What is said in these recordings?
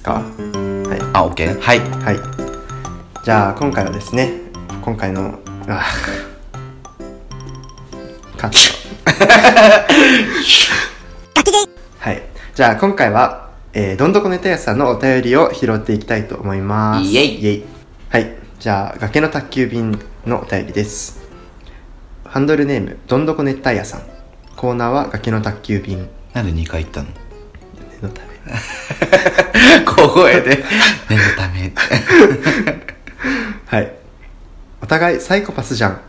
ですか？はい。あ、オッケーはい。はい。じゃあ今回はですね今回のあカット。はい。じゃあ今回は、えー、どんどこネタ屋さんのお便りを拾っていきたいと思います。イエイ。イエイ。はい。じゃあ崖の宅急便のお便りです。ハンドルネームどんどこ熱帯夜さん。コーナーは崖の宅急便。なんで2回言ったの？念のため 小声で。念のため。はい。お互いサイコパスじゃん。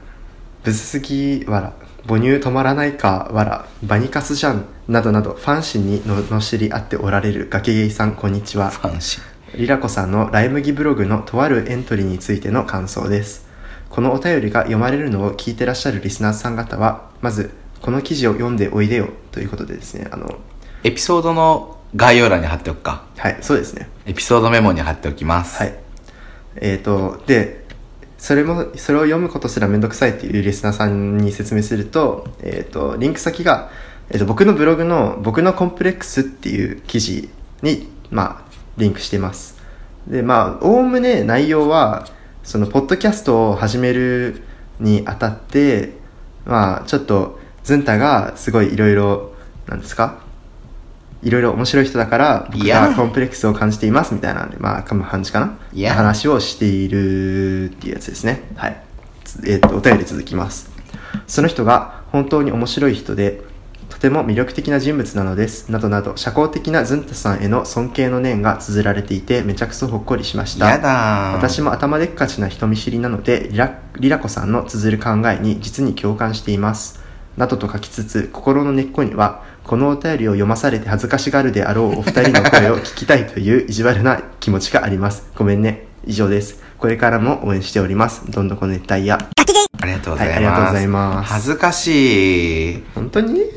ブスすぎわら。母乳止まらないかわら。バニカスじゃん。などなどファンシーにののしり合っておられる崖ゲイさん、こんにちは。ファンシー。リラコさんのライ麦ブログのとあるエントリーについての感想です。このお便りが読まれるのを聞いてらっしゃるリスナーさん方は、まず、この記事を読んでおいでよということでですね、あの、エピソードの概要欄に貼っておくか。はい、そうですね。エピソードメモに貼っておきます。はい。えっ、と、で、それも、それを読むことすらめんどくさいっていうリスナーさんに説明すると、えっ、と、リンク先が、えっ、と、僕のブログの、僕のコンプレックスっていう記事に、まあ、リンクしています。で、まあ、おおむね内容は、その、ポッドキャストを始めるにあたって、まあ、ちょっと、ズンタがすごいいろいろ、なんですか？いろいろ面白い人だから、僕いやがコンプレックスを感じていますみたいな、まあ、感じかな？話をしているっていうやつですね。はい。つえっ、と、お便り続きます。その人が本当に面白い人で、とても魅力的な人物なのです。などなど、社交的なズンタさんへの尊敬の念が綴られていて、めちゃくそほっこりしました。やだー私も頭でっかちな人見知りなのでリラリラコさんの綴る考えに実に共感していますなどと書きつつ心の根っこにはこのお便りを読まされて恥ずかしがるであろうお二人の声を聞きたいという意地悪な気持ちがありますごめんね以上ですこれからも応援しておりますどんどこ熱帯夜ありがとうございます。はいありがとうございます恥ずかしい。本当に？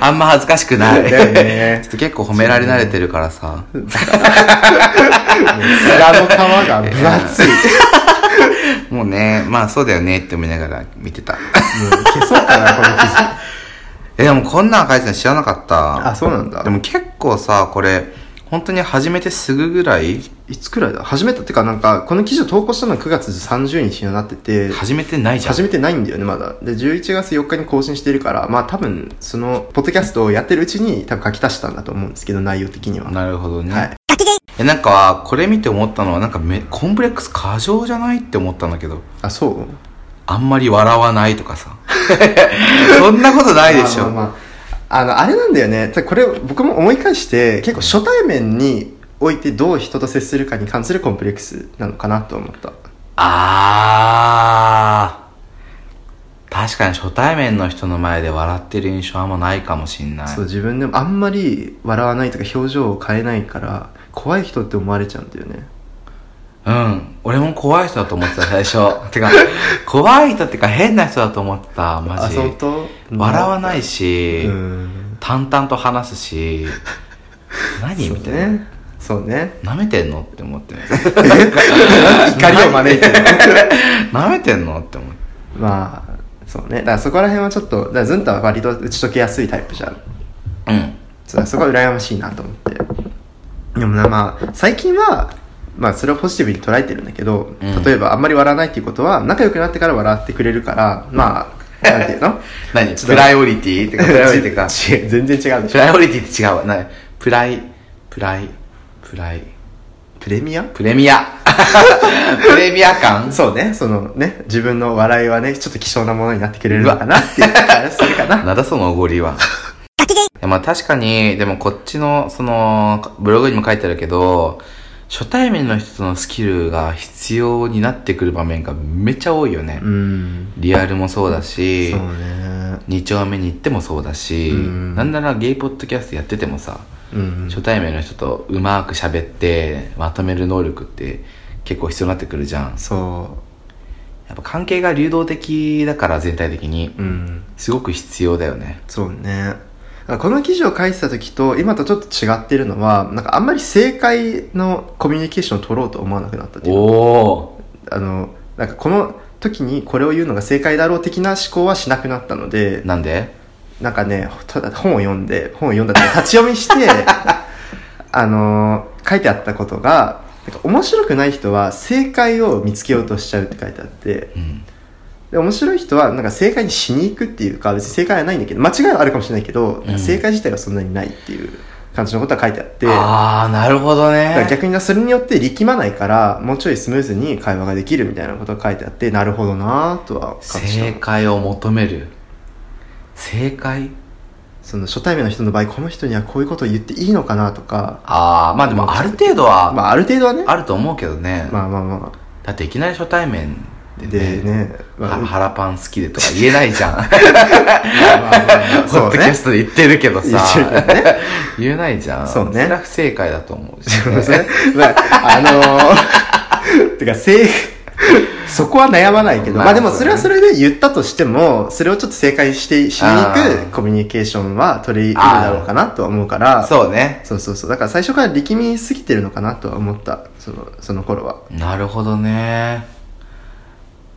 あんま恥ずかしくない。だよねちょっと結構褒められ慣れてるからさ。面の皮が分厚い もうね、まあそうだよねって思いながら見てた。もう消そうかなこの記事え、でもこんなん書いてたの知らなかった。あそうなんだでも結構さ、これ、本当に始めてすぐぐらい？いつくらいだ？始めたってかなんかこの記事を投稿したのは9月30日になってて始めてないじゃん。始めてないんだよねまだで11月4日に更新してるからまあ多分そのポッドキャストをやってるうちに多分書き足したんだと思うんですけど内容的にはなるほどね。はいえ、なんか、これ見て思ったのは、なんかめ、コンプレックス過剰じゃない？って思ったんだけど。あそう？あんまり笑わないとかさ。そんなことないでしょ。まあまあまああのあれなんだよねたこれ僕も思い返して結構初対面においてどう人と接するかに関するコンプレックスなのかなと思ったあー。確かに初対面の人の前で笑ってる印象あんまないかもしんない。そう自分でもあんまり笑わないとか表情を変えないから怖い人って思われちゃうんだよね怖い人だと思ってた、最初。てか、怖い人ってか変な人だと思った、マあジ。笑わないし、うん淡々と話すし、何みたいな。ねそうね舐めてんのって思って。怒りを招いてる舐めてんのって思って。まあそうねだからそこら辺はちょっとだからズンタは割と打ち解けやすいタイプじゃんうん。そこは羨ましいなと思ってでもなまあ最近はまあそれをポジティブに捉えてるんだけど、うん。例えばあんまり笑わないっていうことは仲良くなってから笑ってくれるからまあなんていうの？何？プライオリティってか、違こっちってか。う全然違うでしプょライオリティって違うわ。なプライ、プライ、プライ、プレミア？プレミア。プレミア感？そうね。そのね自分の笑いはねちょっと希少なものになってくれるのかなっていう 気がするかな。なんだそのおごりは。いやまあ確かに、でもこっちの、その、ブログにも書いてあるけど、初対面の人とのスキルが必要になってくる場面がめっちゃ多いよね。うん。リアルもそうだし、そうね。二丁目に行ってもそうだし、うん。なんならゲイポッドキャストやっててもさ、うん。初対面の人とうまく喋ってまとめる能力って結構必要になってくるじゃん。そやっぱ関係が流動的だから全体的に。ううん。すごく必要だよね。そうねこの記事を書いてた時と今とちょっと違ってるのはなんかあんまり正解のコミュニケーションを取ろうと思わなくなったっていう。かおおあのなんかこの時にこれを言うのが正解だろう的な思考はしなくなったのでなんで？なんかねただ本を読んで本を読んだって立ち読みして あのー書いてあったことがなんか面白くない人は正解を見つけようとしちゃうって書いてあってうんで面白い人はなんか正解にしに行くっていうか別に正解はないんだけど間違いはあるかもしれないけど、なんか正解自体はそんなにないっていう感じのことが書いてあってああなるほどね。逆にそれによって力まないからもうちょいスムーズに会話ができるみたいなことが書いてあってなるほどなとは感じ正た解を求める。正解？その初対面の人の場合この人にはこういうことを言っていいのかなとか、ああまあでもある程度はまあ、ある程度はね。あると思うけどね、まあまあまだっていきなり初対面あでねまあ、は腹パン好きでとか言えないじゃん。まあまあまあポそうねッドキャストで言ってるけどさ。ね。言えないじゃん。そうね。れは不正解だと思うし。そうね。まああのー、てか正そこは悩まないけど、まあまあでもそれはそれで言ったとしても、それをちょっと正解して、しに行くコミュニケーションは取り入れるだろうかなとは思うから、そうね。そうそうそう。だから最初から力みすぎてるのかなとは思った。その、その頃は。なるほどね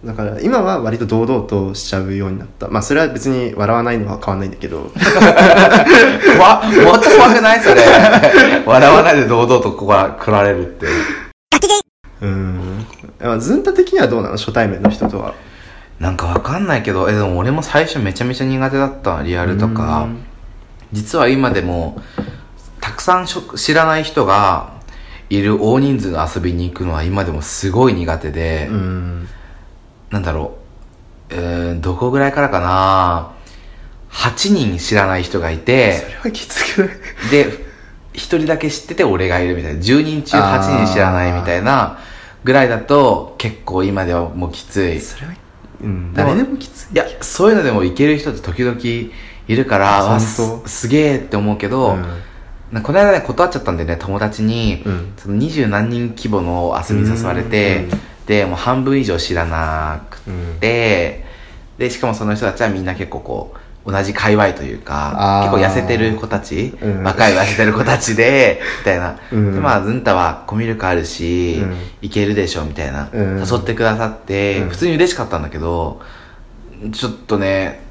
だから今は割と堂々としちゃうようになった。まあそれは別に笑わないのは変わんないんだけど。怖っもっと怖くないそれ笑わないで堂々とここから来られるってうん。まあズンタ的にはどうなの？初対面の人とは。なんかわかんないけどえでも俺も最初めちゃめちゃ苦手だったリアルとかうん実は今でもたくさんしょ知らない人がいる大人数の遊びに行くのは今でもすごい苦手で、うん。なんだろう、えー、どこぐらいからかな。8人知らない人がいて。それはきつくないで1人だけ知ってて俺がいるみたいな。10人中8人知らないみたいなぐらいだと結構今ではもうきつい。それは、うん。誰でもきつい。いやそういうのでもいける人って時々いるからすすげえって思うけど、うん。なこの間ね断っちゃったんでね友達に、うん。その二十何人規模の遊びに誘われて、うんでもう半分以上知らなくうん。て、でしかもその人たちはみんな結構こう同じ界隈というか結構痩せてる子たち、うん。若い痩せてる子たちで みたいな、うん。でまあズンタはコミュ力あるし、うん。いけるでしょみたいな、うん。誘ってくださって、うん。普通に嬉しかったんだけどちょっとねあ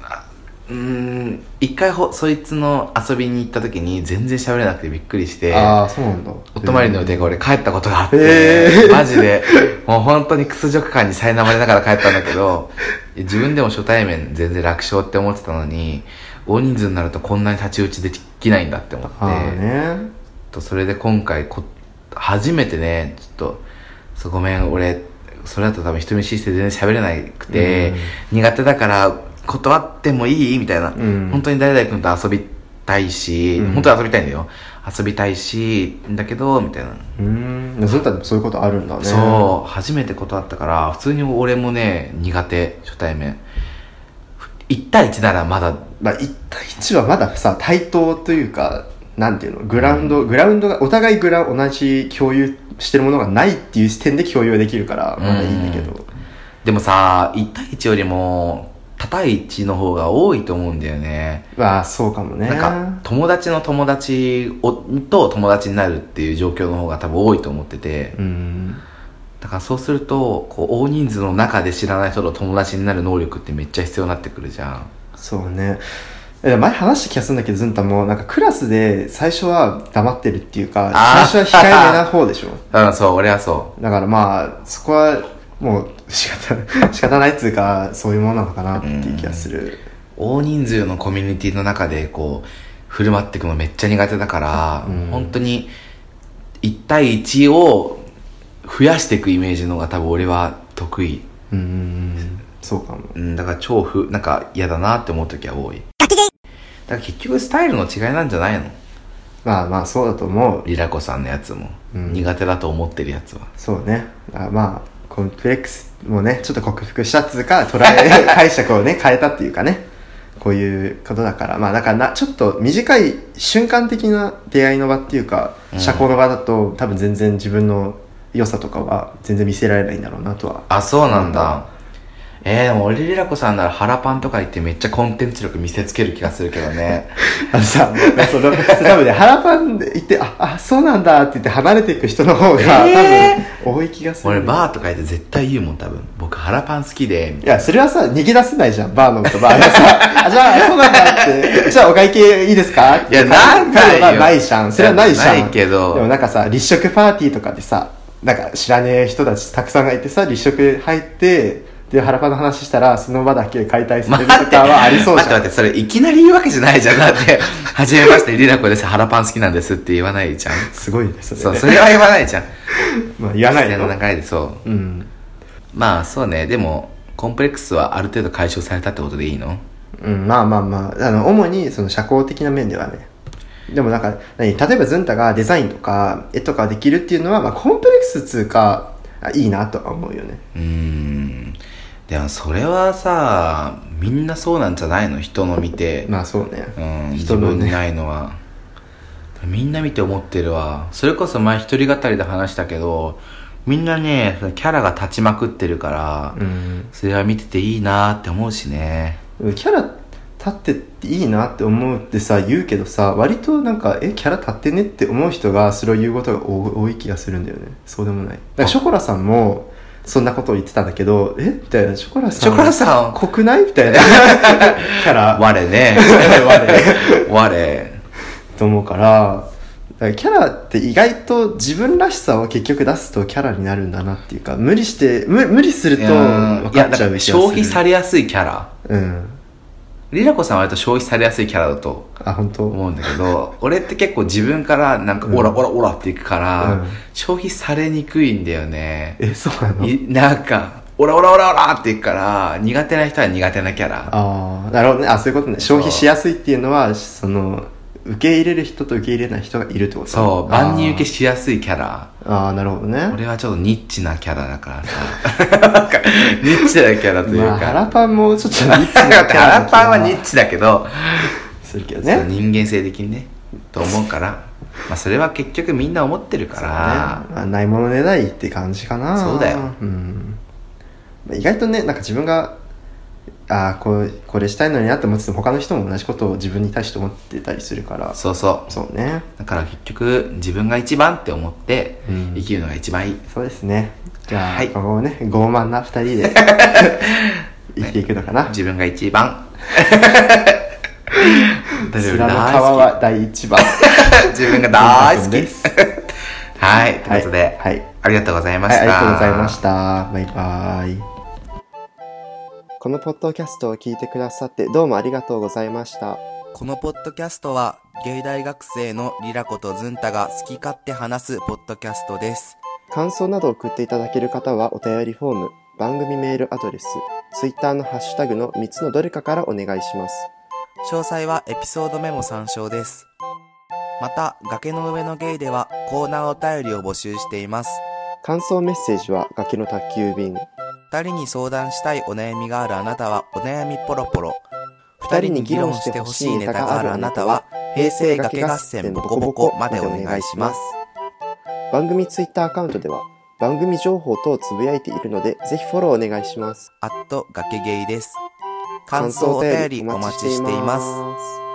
うーん一回ほそいつの遊びに行った時に全然喋れなくてびっくりしてああ、そうなんだ。お泊まりの予定が俺帰ったことがあって、へーマジで、もう本当に屈辱感に苛まれながら帰ったんだけど、自分でも初対面全然楽勝って思ってたのに、大人数になるとこんなに太刀打ちできないんだって思って、ね。とそれで今回こ、初めてね、ちょっと、ごめん、俺、それだと多分人見知りして全然喋れなくて、苦手だから断ってもいい？みたいな、ん本当に誰々君と遊びたいし、うん本当に遊びたいんだよ。遊びたいし、だけど、みたいな。うーん。そういったらそういうことあるんだね。そう、初めて断ったから、普通に俺もね、苦手、初対面。1対1ならまだ、まあ、1対1はまださ、対等というか、なんていうの、グラウンド、グラウンドが、お互いグラ同じ共有してるものがないっていう視点で共有できるから、まだいいんだけど。でもさ、1対1よりも、多対1の方が多いと思うんだよね。まあ、そうかもね。なんか、友達の友達をと友達になるっていう状況の方が多分多いと思ってて、うん。だからそうすると、こう、大人数の中で知らない人と友達になる能力ってめっちゃ必要になってくるじゃん。そうね。え前話した気がするんだけど、ズンタも、なんかクラスで最初は黙ってるっていうか、最初は控えめな方でしょ？うん、そう、俺はそだからまあ、そこは、もう仕方、仕方ないっつうか、そういうものなのかなっていう気がする。う。大人数のコミュニティの中で、こう、振る舞っていくのめっちゃ苦手だから、うん本当に、1対1を増やしていくイメージの方が多分俺は得意。うん。そうかも。うん、だから超ふ、なんか嫌だなって思う時は多い。だから結局スタイルの違いなんじゃないの？まあまあ、そうだと思う。リラコさんのやつも、うん苦手だと思ってるやつは。そうね。あまあ、コンプレックスもね、ちょっと克服したっつうか、捉え、解釈をね、変えたっていうかね。こういうことだから。まあ、だからな、ちょっと短い瞬間的な出会いの場っていうか、うん社交の場だと、多分全然自分の良さとかは全然見せられないんだろうなとは。あ、そうなんだ。えー、でも俺リラコさんなら腹パンとか言ってめっちゃコンテンツ力見せつける気がするけどね。あのさ、その、多分ね、腹パンで言って、あ、あ、そうなんだって言って離れていく人の方が、え多分、多い気がする。俺バーとか言って絶対言うもん多分。僕腹パン好きで、いや、それはさ、逃げ出せないじゃん、バーのとバーがさ、あ、じゃあ、そうなんだって、じゃあお会計いいですか？いやなんだよまあないじゃん。それはないじゃん。ないけどでもなんかさ、立食パーティーとかでさ、なんか知らねえ人たちたくさんがいてさ、立食入って、で、腹パンの話したら、その場だけ解体されるとかはありそうじゃん。待って待って、それいきなり言うわけじゃないじゃん。だって、はじめまして、リラコです。腹パン好きなんですって言わないじゃん。すごいね、それね。そう、それは言わないじゃん。まあ言わないよの。流れでそう。うん。まあそうね、でも、コンプレックスはある程度解消されたってことでいいの？うん、まあまあまあ、あの、主にその社交的な面ではね。でもなんか、何？例えばズンタがデザインとか絵とかできるっていうのは、まあコンプレックスつうか、あいいなとは思うよね。うーん。でもそれはさ、みんなそうなんじゃないの？人の見て。まあそうね。うん、自人のね分にないのは。みんな見て思ってるわ。それこそ前一人語りで話したけど、みんなね、キャラが立ちまくってるから、うん。それは見てていいなって思うしね。キャラ立っていいなって思うってさ、言うけどさ、割となんか、え、キャラ立ってねって思う人がそれを言うことが多多い気がするんだよね。そうでもない。だからショコラさんも、そんなことを言ってたんだけど、え？みたいな、ショコラさん。ショコラさん濃くないみたいな。キャラ。我ね。我。我。と思うから、だからキャラって意外と自分らしさを結局出すとキャラになるんだなっていうか、無理して、無無理するとい分かっちゃう。消費されやすいキャラ。うん。リラコさんは割と消費されやすいキャラだとあ、本当？思うんだけど、俺って結構自分からなんか、うんオラオラオラっていくから、うん消費されにくいんだよね。え、そうなの？いなんか、オラオラオラオラっていくから、苦手な人は苦手なキャラ。ああ、なるほどね。あ、そういうことね。消費しやすいっていうのは、その、受け入れる人と受け入れない人がいるってこと？そう、万人受けしやすいキャラ。あーあー、なるほどね。俺はちょっとニッチなキャラだからさ。ニッチなキャラというまあ、腹か。パンもちょっとニッチだなって腹パンはニッチだけど、するけどね。人間性的にね、と思うから。まあそれは結局みんな思ってるから、ねまあ、ないものねだりって感じかな。そうだようん。まあ意外とね、なんか自分が、ああ、こう、これしたいのになって思ってても、他の人も同じことを自分に対して思ってたりするから。そうそう。そうね。だから結局、自分が一番って思ってうん、生きるのが一番いい。そうですね。じゃあ、はいここをね、傲慢な二人で 生きていくのかな。自分が一番。誰より面の皮大好は第一番。き。自分が大好きでですす。はい。ということで、はい。ありがとうございまはい、した。ありがとうございました。バイバイ。このポッドキャストを聞いてくださってどうもありがとうございました。このポッドキャストは、ゲイ大学生のリラコとズンタが好き勝手話すポッドキャストです。感想などを送っていただける方はお便りフォーム、番組メールアドレス、ツイッターのハッシュタグの3つのどれかからお願いします。詳細はエピソードメモ参照です。また、崖の上のゲイではコーナーお便りを募集しています。感想メッセージは崖の宅急便。二人に相談したいお悩みがあるあなたはお悩みポロポロ。二人に議論してほしいネタがあるあなたは、平成崖合戦ボコボコまでお願いします。番組ツイッターアカウントでは番組情報等をつぶやいているので、ぜひフォローお願いします。アット崖ゲイです。感想お便りお待ちしています。